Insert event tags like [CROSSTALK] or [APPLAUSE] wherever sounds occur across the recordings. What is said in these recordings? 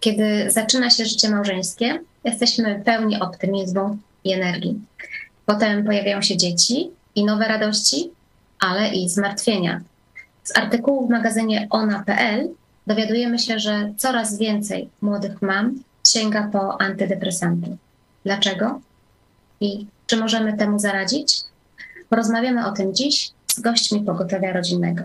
Kiedy zaczyna się życie małżeńskie, jesteśmy pełni optymizmu i energii. Potem pojawiają się dzieci i nowe radości, ale i zmartwienia. Z artykułu w magazynie ona.pl dowiadujemy się, że coraz więcej młodych mam sięga po antydepresanty. Dlaczego? I czy możemy temu zaradzić? Porozmawiamy o tym dziś z gośćmi pogotowia rodzinnego.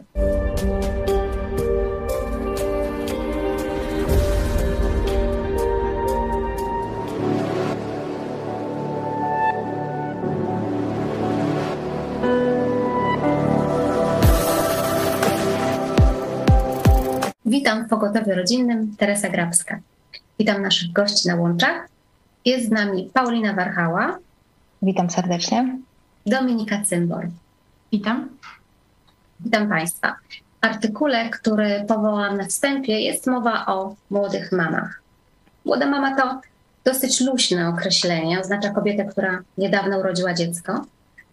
Witam w Pogotowiu Rodzinnym, Teresa Grabska. Witam naszych gości na łączach. Jest z nami Paulina Warchała. Witam serdecznie. Dominika Cymbor. Witam. Witam Państwa. W artykule, który powołam na wstępie, jest mowa o młodych mamach. Młoda mama to dosyć luźne określenie, oznacza kobietę, która niedawno urodziła dziecko,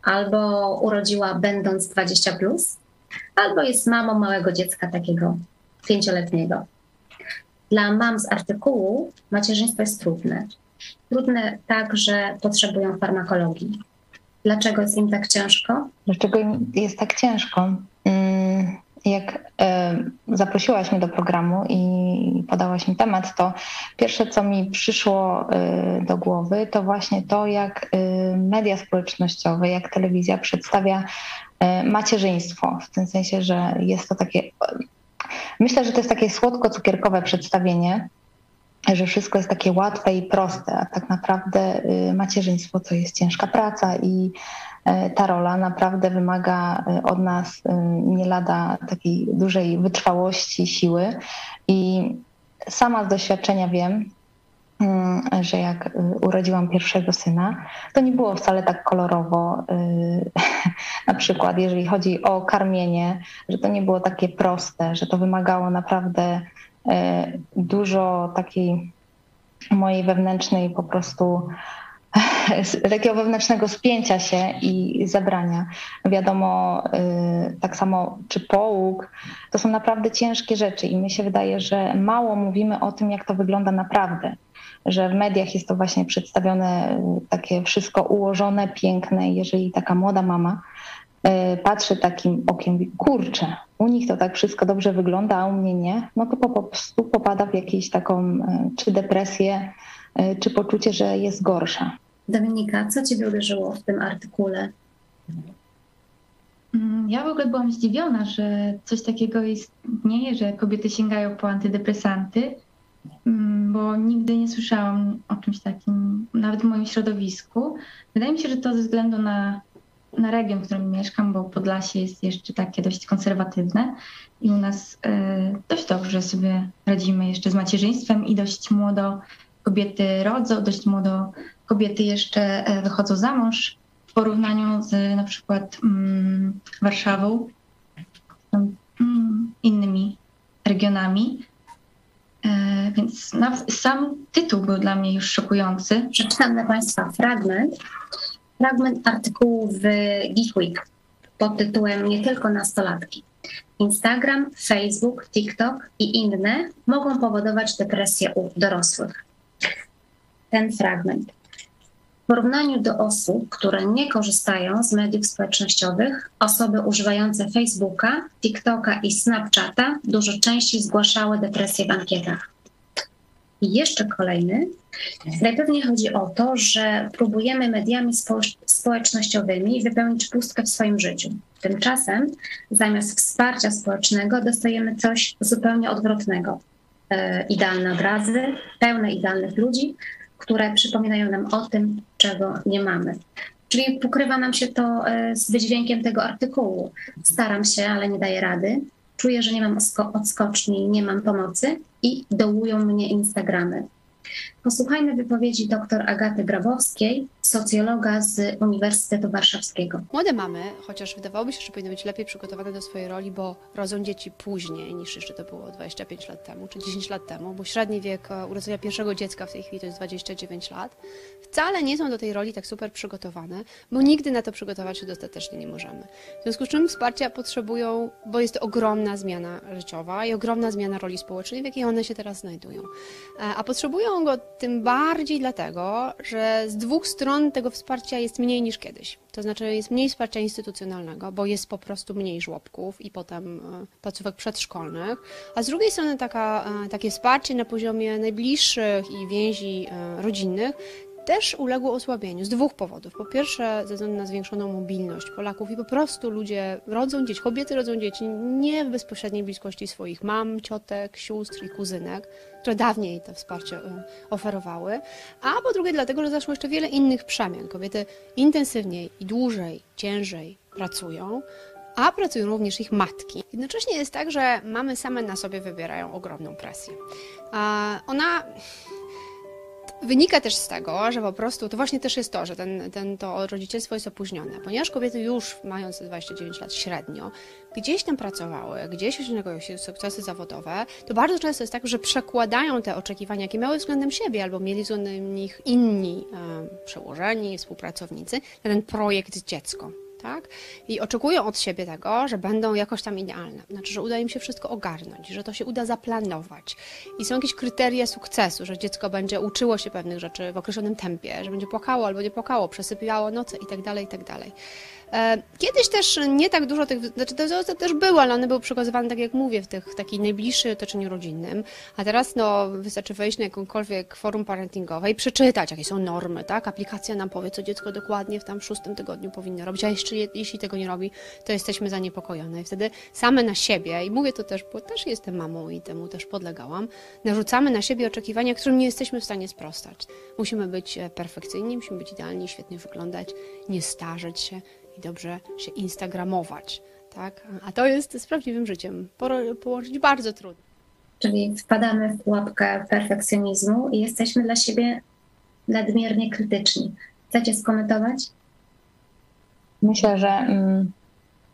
albo urodziła będąc 20, plus, albo jest mamą małego dziecka takiego pięcioletniego. Dla mam z artykułu macierzyństwo jest trudne. Trudne tak, że potrzebują farmakologii. Dlaczego jest im tak ciężko? Dlaczego im jest tak ciężko? Mm, jak e, zaprosiłaś mnie do programu i podałaś mi temat, to pierwsze, co mi przyszło e, do głowy, to właśnie to, jak e, media społecznościowe, jak telewizja przedstawia macierzyństwo. W tym sensie, że jest to takie Myślę, że to jest takie słodko-cukierkowe przedstawienie, że wszystko jest takie łatwe i proste, a tak naprawdę y, macierzyństwo to jest ciężka praca i y, ta rola naprawdę wymaga y, od nas nie lada takiej dużej wytrwałości, siły. I sama z doświadczenia wiem, że jak y, urodziłam pierwszego syna, to nie było wcale tak kolorowo. Y, [LAUGHS] na przykład, jeżeli chodzi o karmienie, że to nie było takie proste, że to wymagało naprawdę y, dużo takiej mojej wewnętrznej po prostu [LAUGHS] takiego wewnętrznego spięcia się i zabrania. Wiadomo, tak samo czy połóg, to są naprawdę ciężkie rzeczy i mi się wydaje, że mało mówimy o tym, jak to wygląda naprawdę że w mediach jest to właśnie przedstawione y, takie wszystko ułożone, piękne. Jeżeli taka młoda mama y, patrzy takim okiem, kurczę, u nich to tak wszystko dobrze wygląda, a u mnie nie, no to po prostu popada w jakąś taką y, czy depresję, czy poczucie, że jest gorsza. Dominika, co Ciebie uderzyło w tym artykule? Mm, ja w ogóle byłam zdziwiona, że coś takiego istnieje, że kobiety sięgają po antydepresanty, bo nigdy nie słyszałam o czymś takim, nawet w moim środowisku. Wydaje mi się, że to ze względu na, na region, w którym mieszkam, bo Podlasie jest jeszcze takie dość konserwatywne i u nas y, dość dobrze sobie radzimy jeszcze z macierzyństwem i dość młodo kobiety rodzą, dość młodo kobiety jeszcze e, wychodzą za mąż w porównaniu z na przykład mm, Warszawą, mm, innymi regionami. E, więc sam tytuł był dla mnie już szokujący. Przeczytam dla Państwa fragment, fragment artykułu w Geek Week pod tytułem Nie tylko nastolatki. Instagram, Facebook, TikTok i inne mogą powodować depresję u dorosłych. Ten fragment porównaniu do osób, które nie korzystają z mediów społecznościowych, osoby używające Facebooka, TikToka i Snapchata dużo częściej zgłaszały depresję w ankietach. I jeszcze kolejny. Najpewniej chodzi o to, że próbujemy mediami społecznościowymi wypełnić pustkę w swoim życiu. Tymczasem zamiast wsparcia społecznego dostajemy coś zupełnie odwrotnego. E, idealne obrazy, pełne idealnych ludzi, które przypominają nam o tym, czego nie mamy. Czyli pokrywa nam się to e, z wydźwiękiem tego artykułu. Staram się, ale nie daję rady. Czuję, że nie mam odskoczni, nie mam pomocy i dołują mnie Instagramy. Posłuchajmy wypowiedzi dr Agaty Grabowskiej, socjologa z Uniwersytetu Warszawskiego. Młode mamy, chociaż wydawałoby się, że powinny być lepiej przygotowane do swojej roli, bo rodzą dzieci później niż jeszcze to było 25 lat temu czy 10 lat temu, bo średni wiek e, urodzenia pierwszego dziecka w tej chwili to jest 29 lat, wcale nie są do tej roli tak super przygotowane, bo nigdy na to przygotować się dostatecznie nie możemy. W związku z czym wsparcia potrzebują, bo jest to ogromna zmiana życiowa i ogromna zmiana roli społecznej, w jakiej one się teraz znajdują. E, a potrzebują go tym bardziej dlatego, że z dwóch stron tego wsparcia jest mniej niż kiedyś. To znaczy jest mniej wsparcia instytucjonalnego, bo jest po prostu mniej żłobków i potem e, placówek przedszkolnych, a z drugiej strony taka, e, takie wsparcie na poziomie najbliższych i więzi rodzinnych też uległo osłabieniu z dwóch powodów. Po pierwsze, ze względu na zwiększoną mobilność Polaków i po prostu ludzie rodzą dzieci, kobiety rodzą dzieci nie w bezpośredniej bliskości swoich mam, ciotek, sióstr i kuzynek, które dawniej to wsparcie e, oferowały, a po drugie dlatego, że zaszło jeszcze wiele innych przemian. Kobiety intensywniej i dłużej, ciężej pracują, a pracują również ich matki. Jednocześnie jest tak, że mamy same na sobie wybierają ogromną presję. Ona Wynika też z tego, że po prostu to właśnie też jest to, że ten, ten, to rodzicielstwo jest opóźnione, ponieważ kobiety już mając 29 lat średnio, gdzieś tam pracowały, gdzieś osiągają się sukcesy zawodowe, to bardzo często jest tak, że przekładają te oczekiwania, jakie miały względem siebie albo mieli względem nich inni e, przełożeni, współpracownicy, na ten projekt dziecko tak? I oczekują od siebie tego, że będą jakoś tam idealne. Znaczy, że uda im się wszystko ogarnąć, że to się uda zaplanować. I są jakieś kryteria sukcesu, że dziecko będzie uczyło się pewnych rzeczy w określonym tempie, że będzie płakało albo nie płakało, przesypiało noce i tak E, kiedyś też nie tak dużo tych, znaczy to też były, ale one były przekazywane, tak jak mówię, w tych takiej najbliższej otoczeniu rodzinnym, a teraz no, wystarczy wejść na jakąkolwiek forum parentingowe i przeczytać, jakie są normy, tak? Aplikacja nam powie, co dziecko dokładnie w tam szóstym tygodniu powinno robić, a jeszcze jeśli tego nie robi, to jesteśmy zaniepokojone. I wtedy same na siebie, i mówię to też, bo też jestem mamą i temu też podlegałam, narzucamy na siebie oczekiwania, którym nie jesteśmy w stanie sprostać. Musimy być e, perfekcyjni, musimy być idealni, świetnie wyglądać, nie starzeć się, i dobrze się instagramować, tak? A to jest z prawdziwym życiem położyć bardzo trudno. Czyli wpadamy w pułapkę perfekcjonizmu i jesteśmy dla siebie nadmiernie krytyczni. Chcecie skomentować? Myślę, że mm,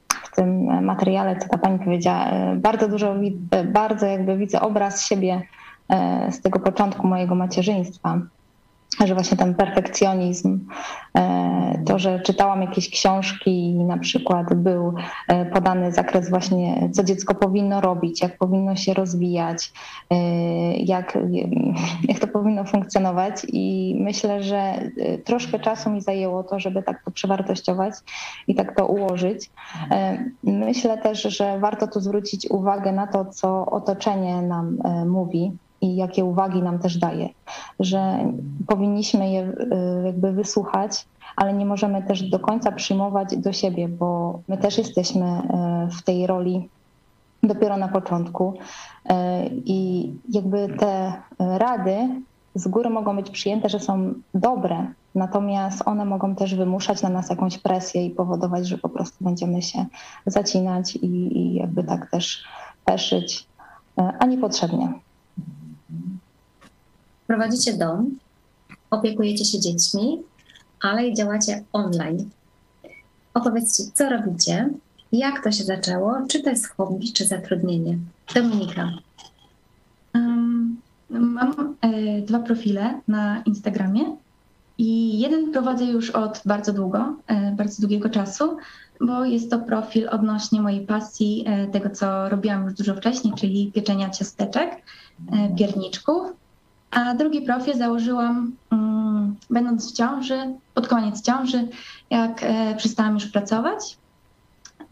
w tym materiale, co ta pani powiedziała, e, bardzo dużo, e, bardzo jakby widzę obraz siebie e, z tego początku mojego macierzyństwa że właśnie ten perfekcjonizm, e, to, że czytałam jakieś książki i na przykład był e, podany zakres właśnie, co dziecko powinno robić, jak powinno się rozwijać, e, jak, [LAUGHS] jak to powinno funkcjonować i myślę, że troszkę czasu mi zajęło to, żeby tak to przewartościować i tak to ułożyć. Myślę też, że warto tu zwrócić uwagę na to, co otoczenie nam mówi, i jakie uwagi nam też daje, że powinniśmy je y, jakby wysłuchać, ale nie możemy też do końca przyjmować do siebie, bo my też jesteśmy y, w tej roli dopiero na początku y, i jakby te rady z góry mogą być przyjęte, że są dobre, natomiast one mogą też wymuszać na nas jakąś presję i powodować, że po prostu będziemy się zacinać i, i jakby tak też peszyć, a niepotrzebnie. Prowadzicie dom, opiekujecie się dziećmi, ale i działacie online. Opowiedzcie, co robicie, jak to się zaczęło, czy to jest hobby, czy zatrudnienie. Dominika. Mam e, dwa profile na Instagramie i jeden prowadzę już od bardzo długo, e, bardzo długiego czasu, bo jest to profil odnośnie mojej pasji, e, tego co robiłam już dużo wcześniej, czyli pieczenia ciasteczek, pierniczków a drugi profil założyłam, um, będąc w ciąży, pod koniec ciąży, jak e, przestałam już pracować.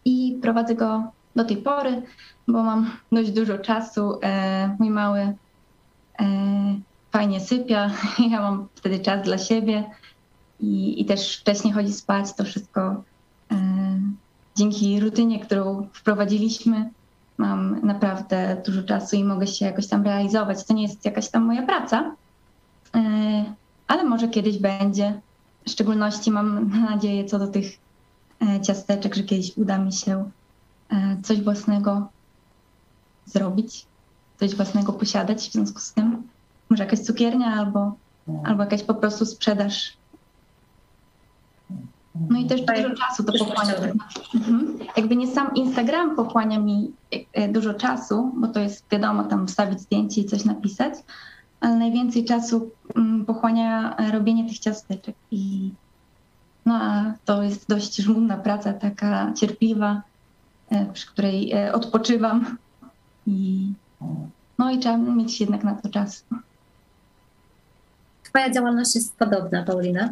I prowadzę go do tej pory, bo mam dość dużo czasu. E, mój mały e, fajnie sypia, [LAUGHS] ja mam wtedy czas dla siebie i, i też wcześniej chodzi spać. To wszystko dzięki rutynie, którą wprowadziliśmy, mam naprawdę dużo czasu i mogę się jakoś tam realizować. To nie jest jakaś tam moja praca, e, ale może kiedyś będzie. W szczególności mam nadzieję co do tych e, ciasteczek, że kiedyś uda mi się e, coś własnego zrobić, coś własnego posiadać w związku z tym. może jakaś cukiernia albo, albo jakaś po prostu sprzedaż. No i też dużo czasu to pochłania. Mhm. Jakby nie sam Instagram pochłania mi e, dużo czasu, bo to jest wiadomo, tam wstawić zdjęcie i coś napisać, ale najwięcej czasu mm, pochłania robienie tych ciasteczek i no a to jest dość żmudna praca, taka cierpliwa, e, przy której e, odpoczywam i no i trzeba mieć jednak na to czas. Twoja działalność jest podobna, Paulina?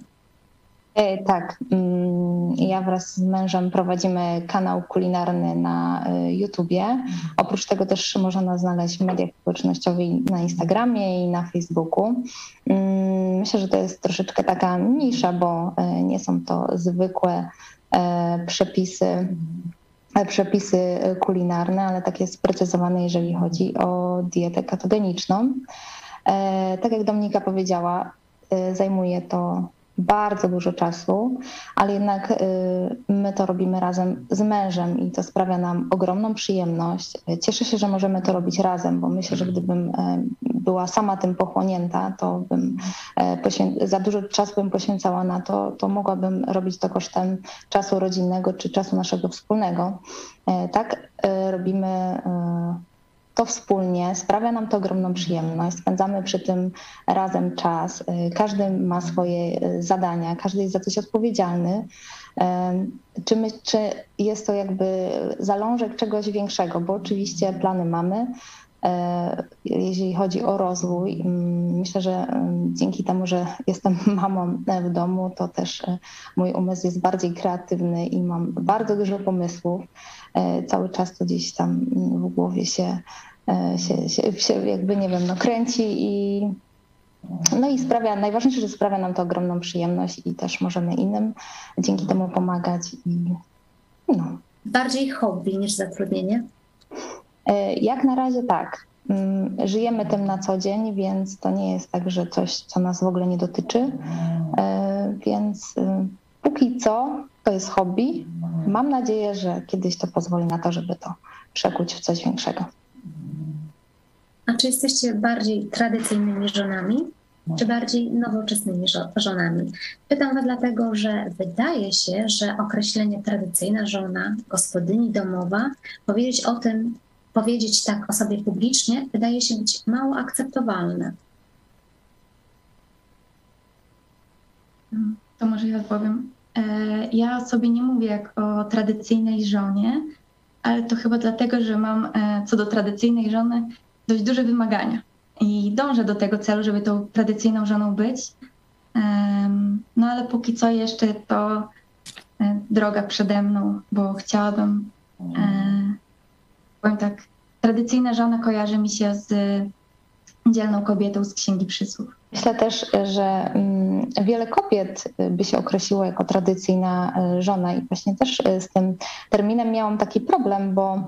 E, tak. Mm, ja wraz z mężem prowadzimy kanał kulinarny na YouTubie. Oprócz tego też można znaleźć w mediach społecznościowych na Instagramie i na Facebooku. Mm, myślę, że to jest troszeczkę taka mniejsza, bo nie są to zwykłe przepisy przepisy kulinarne, ale takie sprecyzowane, jeżeli chodzi o dietę katogeniczną. E, tak jak Dominika powiedziała, e, zajmuje to bardzo dużo czasu, ale jednak y, my to robimy razem z mężem i to sprawia nam ogromną przyjemność. Cieszę się, że możemy to robić razem, bo myślę, że gdybym e, była sama tym pochłonięta, to bym e, za dużo czasu bym poświęcała na to, to mogłabym robić to kosztem czasu rodzinnego czy czasu naszego wspólnego. E, tak robimy to wspólnie, sprawia nam to ogromną przyjemność, spędzamy przy tym razem czas, y, każdy ma swoje y, zadania, każdy jest za coś odpowiedzialny. Czy, my, czy jest to jakby zalążek czegoś większego, bo oczywiście plany mamy, e, jeżeli chodzi o rozwój. Mm, myślę, że dzięki temu, że jestem [LAUGHS] mamą w domu, to też e, mój umysł jest bardziej kreatywny i mam bardzo dużo pomysłów. E, cały czas to gdzieś tam w głowie się, e, się, się, się jakby, nie wiem, no kręci i no i sprawia, najważniejsze, że sprawia nam to ogromną przyjemność i też możemy innym dzięki temu pomagać i no. Bardziej hobby niż zatrudnienie? E, jak na razie tak. Mm, żyjemy tym na co dzień, więc to nie jest tak, że coś, co nas w ogóle nie dotyczy. Więc póki co to jest hobby. Mam nadzieję, że kiedyś to pozwoli na to, żeby to przekuć w coś większego. A czy jesteście bardziej tradycyjnymi żonami, czy bardziej nowoczesnymi żonami? Pytam Was dlatego, że wydaje się, że określenie tradycyjna żona, gospodyni domowa, powiedzieć o tym, powiedzieć tak o sobie publicznie, wydaje się być mało akceptowalne. To może ja odpowiem. E, ja sobie nie mówię jak o tradycyjnej żonie, ale to chyba dlatego, że mam e, co do tradycyjnej żony dość duże wymagania i dążę do tego celu, żeby tą tradycyjną żoną być. No ale póki co jeszcze to e, droga przede mną, bo chciałabym, powiem tak, tradycyjna żona kojarzy mi się z dzielną kobietą z Księgi Przysłów. Myślę też, że mm, wiele kobiet by się określiło jako tradycyjna e, żona i właśnie też e, z tym terminem miałam taki problem, bo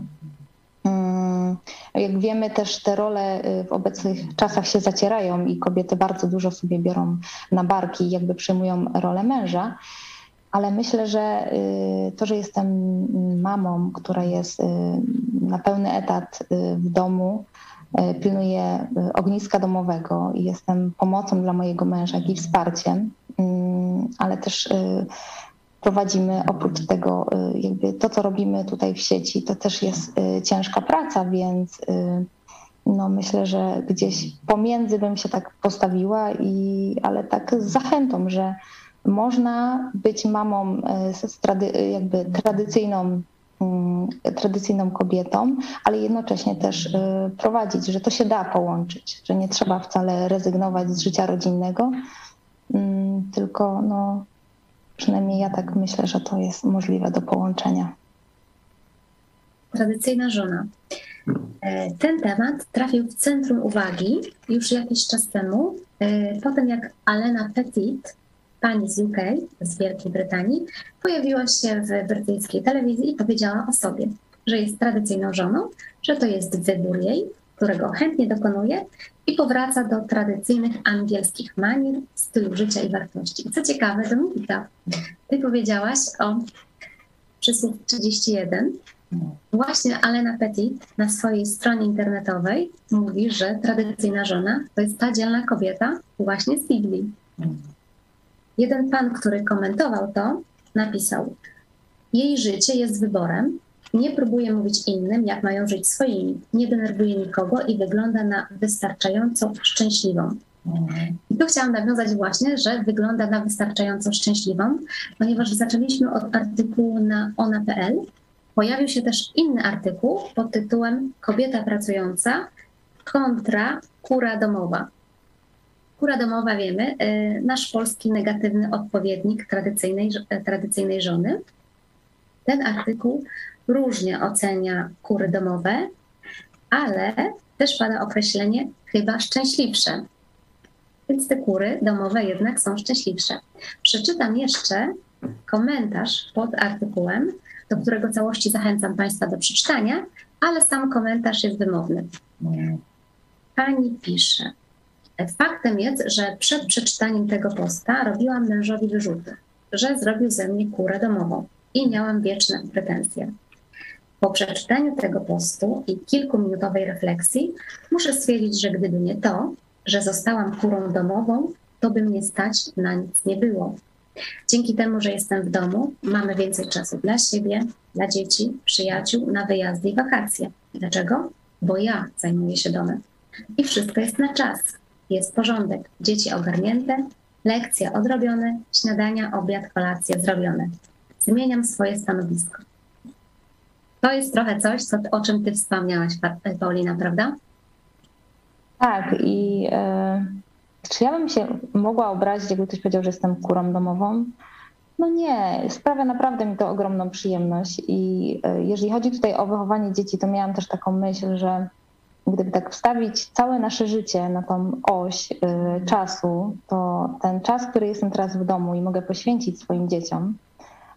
mm, jak wiemy, też te role e, w obecnych czasach się zacierają i kobiety bardzo dużo sobie biorą na barki i jakby przyjmują rolę męża. Ale myślę, że to, że jestem mamą, która jest na pełny etat w domu, pilnuję ogniska domowego i jestem pomocą dla mojego męża, i wsparciem, mm, ale też prowadzimy oprócz tego, jakby to, co robimy tutaj w sieci, to też jest ciężka praca, więc no myślę, że gdzieś pomiędzy bym się tak postawiła, i, ale tak z zachętą, że można być mamą z trady, jakby tradycyjną Mm, tradycyjną kobietą, ale jednocześnie też y, prowadzić, że to się da połączyć, że nie trzeba wcale rezygnować z życia rodzinnego, mm, tylko no, przynajmniej ja tak myślę, że to jest możliwe do połączenia. Tradycyjna żona. E, ten temat trafił w centrum uwagi już jakiś czas temu, e, po tym jak Alena Petit pani z UK, z Wielkiej Brytanii, pojawiła się w brytyjskiej telewizji i powiedziała o sobie, że jest tradycyjną żoną, że to jest wybór jej, którego chętnie dokonuje i powraca do tradycyjnych angielskich manier, stylu życia i wartości. Co ciekawe, Dominika, ty powiedziałaś o przysłów 31, Właśnie Alena Petit na swojej stronie internetowej mówi, że tradycyjna żona to jest ta dzielna kobieta właśnie z Biblii. Jeden pan, który komentował to, napisał: Jej życie jest wyborem, nie próbuje mówić innym, jak mają żyć swoimi, nie denerwuje nikogo i wygląda na wystarczająco szczęśliwą. I tu chciałam nawiązać właśnie, że wygląda na wystarczająco szczęśliwą, ponieważ zaczęliśmy od artykułu na ona.pl. Pojawił się też inny artykuł pod tytułem Kobieta pracująca kontra kura domowa. Kura domowa wiemy, y, nasz polski negatywny odpowiednik tradycyjnej, tradycyjnej żony. Ten artykuł różnie ocenia kury domowe, ale też pada określenie chyba szczęśliwsze. Więc te kury domowe jednak są szczęśliwsze. Przeczytam jeszcze komentarz pod artykułem, do którego całości zachęcam Państwa do przeczytania, ale sam komentarz jest wymowny. Pani pisze. Faktem jest, że przed przeczytaniem tego posta robiłam mężowi wyrzuty, że zrobił ze mnie kurę domową i miałam wieczne pretensje. Po przeczytaniu tego postu i kilkuminutowej refleksji muszę stwierdzić, że gdyby nie to, że zostałam kurą domową, to by mnie stać na nic nie było. Dzięki temu, że jestem w domu, mamy więcej czasu dla siebie, dla dzieci, przyjaciół, na wyjazdy i wakacje. Dlaczego? Bo ja zajmuję się domem. I wszystko jest na czas. Jest porządek. Dzieci ogarnięte, lekcje odrobione, śniadania, obiad, kolacje zrobione. Zmieniam swoje stanowisko. To jest trochę coś, co, o czym ty wspomniałaś, Paulina, prawda? Tak, i e, czy ja bym się mogła obrazić, jakby ktoś powiedział, że jestem kurą domową? No nie, sprawia naprawdę mi to ogromną przyjemność. I e, jeżeli chodzi tutaj o wychowanie dzieci, to miałam też taką myśl, że gdyby tak wstawić całe nasze życie na tą oś y, czasu, to ten czas, który jestem teraz w domu i mogę poświęcić swoim dzieciom,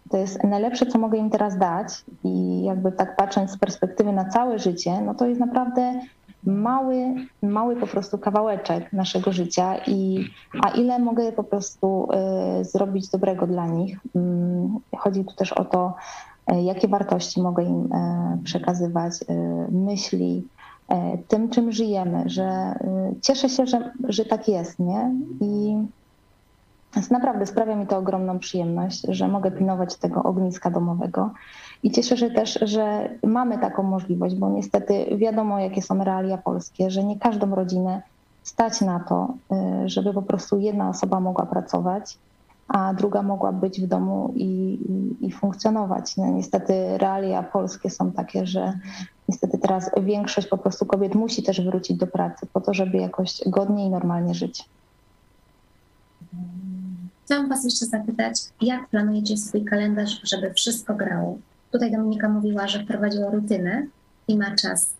to jest najlepsze, co mogę im teraz dać. I jakby tak patrząc z perspektywy na całe życie, no to jest naprawdę mały, mały po prostu kawałeczek naszego życia i a ile mogę po prostu y, zrobić dobrego dla nich. Y, chodzi tu też o to, y, jakie wartości mogę im y, przekazywać, y, myśli, tym, czym żyjemy, że cieszę się, że, że tak jest, nie? I naprawdę sprawia mi to ogromną przyjemność, że mogę pilnować tego ogniska domowego. I cieszę się też, że mamy taką możliwość, bo niestety wiadomo, jakie są realia polskie, że nie każdą rodzinę stać na to, y, żeby po prostu jedna osoba mogła pracować, a druga mogła być w domu i, i, i funkcjonować. No, niestety realia polskie są takie, że niestety teraz większość po prostu kobiet musi też wrócić do pracy po to, żeby jakoś godnie i normalnie żyć. Chciałam Was jeszcze zapytać, jak planujecie swój kalendarz, żeby wszystko grało? Tutaj Dominika mówiła, że wprowadziła rutynę i ma czas.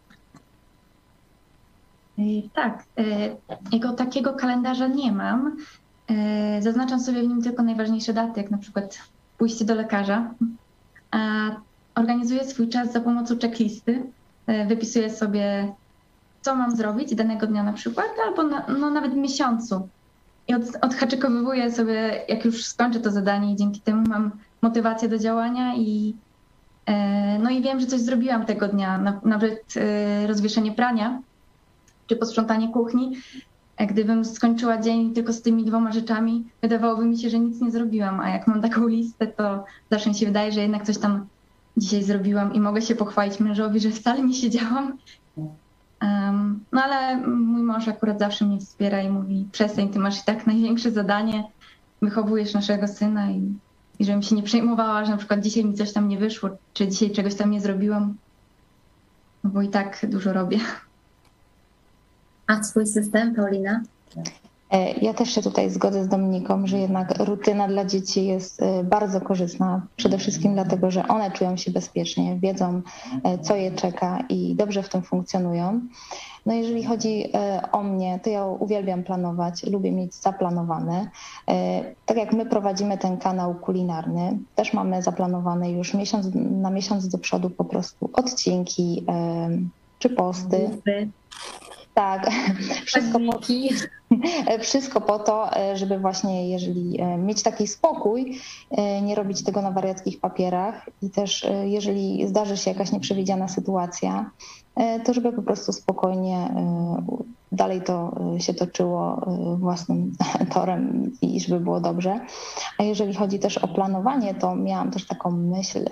E, tak, e, jego takiego kalendarza nie mam. E, zaznaczam sobie w nim tylko najważniejsze daty, jak na przykład pójście do lekarza. A organizuję swój czas za pomocą checklisty. Wypisuję sobie, co mam zrobić danego dnia na przykład, albo na, no, nawet miesiącu. I od, odhaczykowywuję sobie, jak już skończę to zadanie i dzięki temu mam motywację do działania i e, no i wiem, że coś zrobiłam tego dnia, nawet e, rozwieszenie prania czy posprzątanie kuchni. E, gdybym skończyła dzień tylko z tymi dwoma rzeczami, wydawałoby mi się, że nic nie zrobiłam, a jak mam taką listę, to zawsze mi się wydaje, że jednak coś tam dzisiaj zrobiłam i mogę się pochwalić mężowi, że wcale nie siedziałam Um, no ale mój mąż akurat zawsze mnie wspiera i mówi, przestań, ty masz i tak największe zadanie, wychowujesz naszego syna i, i żebym się nie przejmowała, że na przykład dzisiaj mi coś tam nie wyszło, czy dzisiaj czegoś tam nie zrobiłam, no bo i tak dużo robię. A swój system, Paulina? E, ja też się tutaj zgodzę z Dominiką, że jednak rutyna dla dzieci jest e, bardzo korzystna. Przede wszystkim dlatego, że one czują się bezpiecznie, wiedzą, e, co je czeka i dobrze w tym funkcjonują. No jeżeli chodzi o mnie, to ja uwielbiam planować, lubię mieć zaplanowane. Tak jak my prowadzimy ten kanał kulinarny, też mamy zaplanowane już miesiąc, na miesiąc do przodu po prostu odcinki czy posty. Tak, [LAUGHS] wszystko po, [LAUGHS] wszystko po to, żeby właśnie, jeżeli mieć taki spokój, nie robić tego na wariackich papierach i też, jeżeli zdarzy się jakaś nieprzewidziana sytuacja, to żeby po prostu spokojnie dalej to się toczyło własnym [LAUGHS] torem i żeby było dobrze. A jeżeli chodzi też o planowanie, to miałam też taką myśl,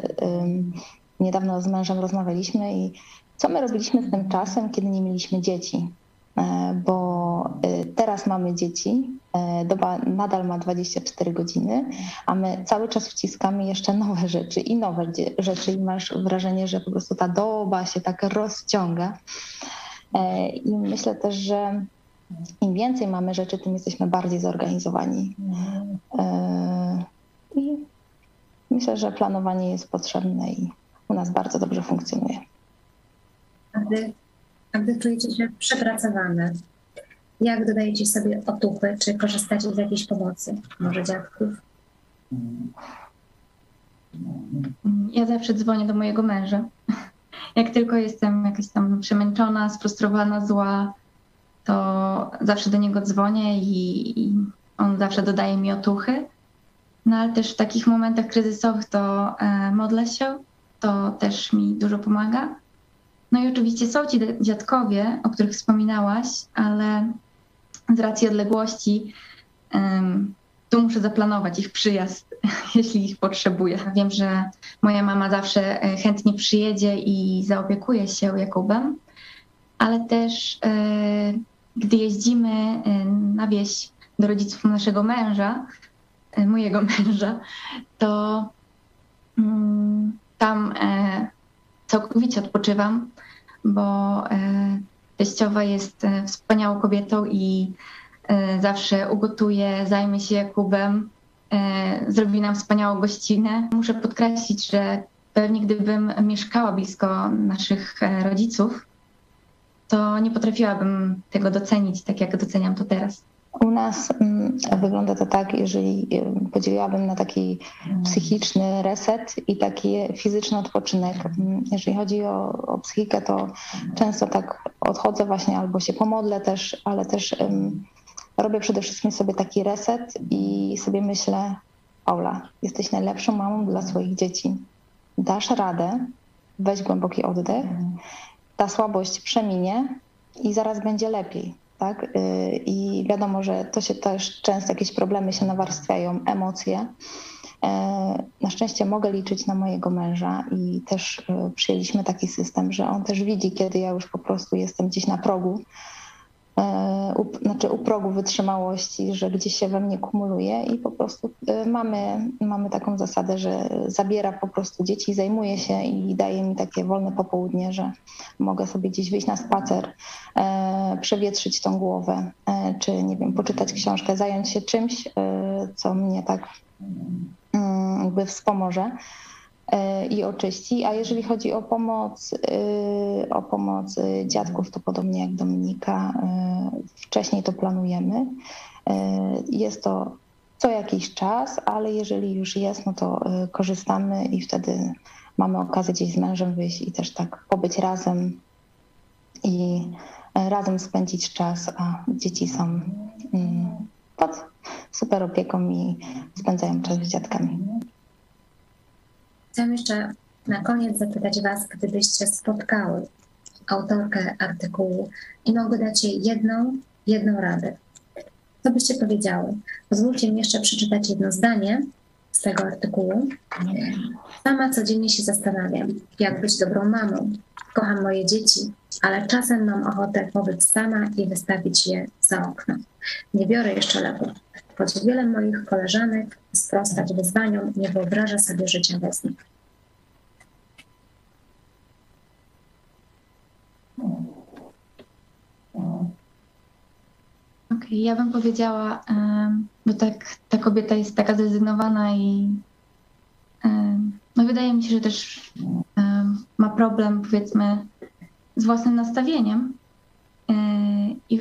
niedawno z mężem rozmawialiśmy i co my robiliśmy z tym czasem, kiedy nie mieliśmy dzieci? E, bo e, teraz mamy dzieci, e, doba nadal ma 24 godziny, a my cały czas wciskamy jeszcze nowe rzeczy i nowe rzeczy i masz wrażenie, że po prostu ta doba się tak rozciąga. I myślę też, że im więcej mamy rzeczy, tym jesteśmy bardziej zorganizowani. I myślę, że planowanie jest potrzebne i u nas bardzo dobrze funkcjonuje. Gdy, a gdy czujecie się przepracowane, jak dodajecie sobie otuchy, czy korzystacie z jakiejś pomocy, może dziadków? Ja zawsze dzwonię do mojego męża. Jak tylko jestem jakaś tam przemęczona, sfrustrowana, zła, to zawsze do niego dzwonię i, i on zawsze dodaje mi otuchy. No ale też w takich momentach kryzysowych to e, modlę się, to też mi dużo pomaga. No i oczywiście są ci dziadkowie, o których wspominałaś, ale z racji odległości tu muszę zaplanować ich przyjazd, [LAUGHS] jeśli ich potrzebuję. Wiem, że moja mama zawsze e, chętnie przyjedzie i zaopiekuje się Jakubem, ale też e, gdy jeździmy e, na wieś do rodziców naszego męża, mojego [LAUGHS] męża, to mm, tam całkowicie odpoczywam, bo e, teściowa jest e, wspaniałą kobietą i zawsze ugotuje, zajmie się Jakubem, zrobi nam wspaniałą gościnę. Muszę podkreślić, że pewnie gdybym mieszkała blisko naszych rodziców, to nie potrafiłabym tego docenić tak, jak doceniam to teraz. U nas mm, wygląda to tak, jeżeli y, podzieliłabym na taki psychiczny reset i taki fizyczny odpoczynek. Mm, jeżeli chodzi o, o psychikę, to często tak odchodzę właśnie albo się pomodlę też, ale też um, robię przede wszystkim sobie taki reset i sobie myślę, Paula, jesteś najlepszą mamą dla swoich dzieci. Dasz radę, weź głęboki oddech, ta słabość przeminie i zaraz będzie lepiej tak? Y, I wiadomo, że to się też często jakieś problemy się nawarstwiają, emocje. E, na szczęście mogę liczyć na mojego męża i też y, przyjęliśmy taki system, że on też widzi, kiedy ja już po prostu jestem gdzieś na progu u, znaczy u progu wytrzymałości, że gdzieś się we mnie kumuluje i po prostu e, mamy, mamy taką zasadę, że zabiera po prostu dzieci, zajmuje się i daje mi takie wolne popołudnie, że mogę sobie gdzieś wyjść na spacer, e, przewietrzyć tą głowę, e, czy nie wiem, poczytać książkę, zająć się czymś, e, co mnie tak mm, jakby wspomoże. E, i oczyści. A jeżeli chodzi o pomoc, e, o pomoc dziadków, to podobnie jak Dominika, e, wcześniej to planujemy. Jest to co jakiś czas, ale jeżeli już jest, no to korzystamy i wtedy mamy okazję gdzieś z mężem wyjść i też tak pobyć razem i razem spędzić czas, a dzieci są mm, pod super opieką i spędzają czas z dziadkami. Chciałam jeszcze na koniec zapytać Was, gdybyście spotkały autorkę artykułu i mogły dać jej jedną, jedną radę. Co byście powiedziały? Pozwólcie mi jeszcze przeczytać jedno zdanie z tego artykułu. Sama codziennie się zastanawiam, jak być dobrą mamą. Kocham moje dzieci, ale czasem mam ochotę pobyć sama i wystawić je za okno. Nie biorę jeszcze leków. Choć wiele moich koleżanek sprostać wyzwaniom nie wyobraża sobie życia bez nich. Okej, okay, ja bym powiedziała, bo tak ta kobieta jest taka zrezygnowana i no wydaje mi się, że też ma problem powiedzmy z własnym nastawieniem. E,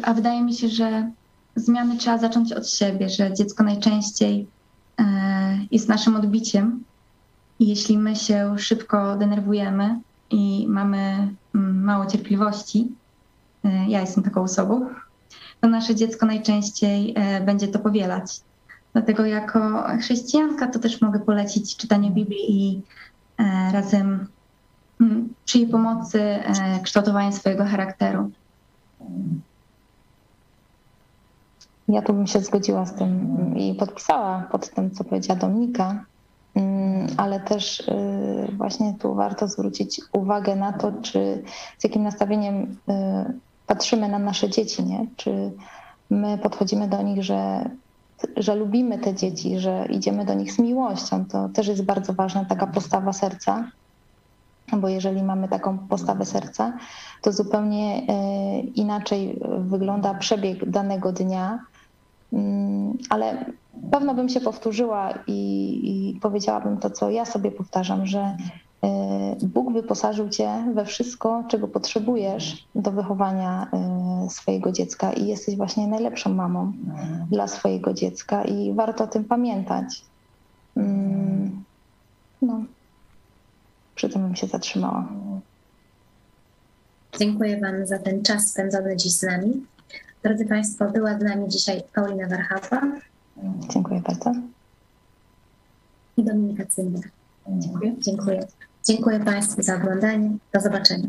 a wydaje mi się, że zmiany trzeba zacząć od siebie, że dziecko najczęściej e, jest naszym odbiciem. I jeśli my się szybko denerwujemy i mamy mm, mało cierpliwości, ja jestem taką osobą, to nasze dziecko najczęściej będzie to powielać. Dlatego jako chrześcijanka to też mogę polecić czytanie Biblii i razem mm, przy jej pomocy kształtowanie swojego charakteru. Ja tu bym się zgodziła z tym i podpisała pod tym, co powiedziała Dominika, mm, ale też y, właśnie tu warto zwrócić uwagę na to, czy z jakim nastawieniem y, patrzymy na nasze dzieci, nie? Czy my podchodzimy do nich, że, że lubimy te dzieci, że idziemy do nich z miłością. To też jest bardzo ważna taka postawa serca, bo jeżeli mamy taką postawę serca, to zupełnie y, inaczej wygląda przebieg danego dnia Mm, ale pewno bym się powtórzyła i, i, powiedziałabym to, co ja sobie powtarzam, że Bóg wyposażył cię we wszystko, czego potrzebujesz do wychowania y, swojego dziecka i jesteś właśnie najlepszą mamą dla swojego dziecka i warto o tym pamiętać. Mm, no, przy tym bym się zatrzymała. Dziękuję Wam za ten czas spędzony dziś z nami. Drodzy Państwo, była z nami dzisiaj Paulina Warchapa. Dziękuję bardzo. I Dominika Cymbra. Dziękuję. Dziękuję. Dziękuję Państwu za oglądanie. Do zobaczenia.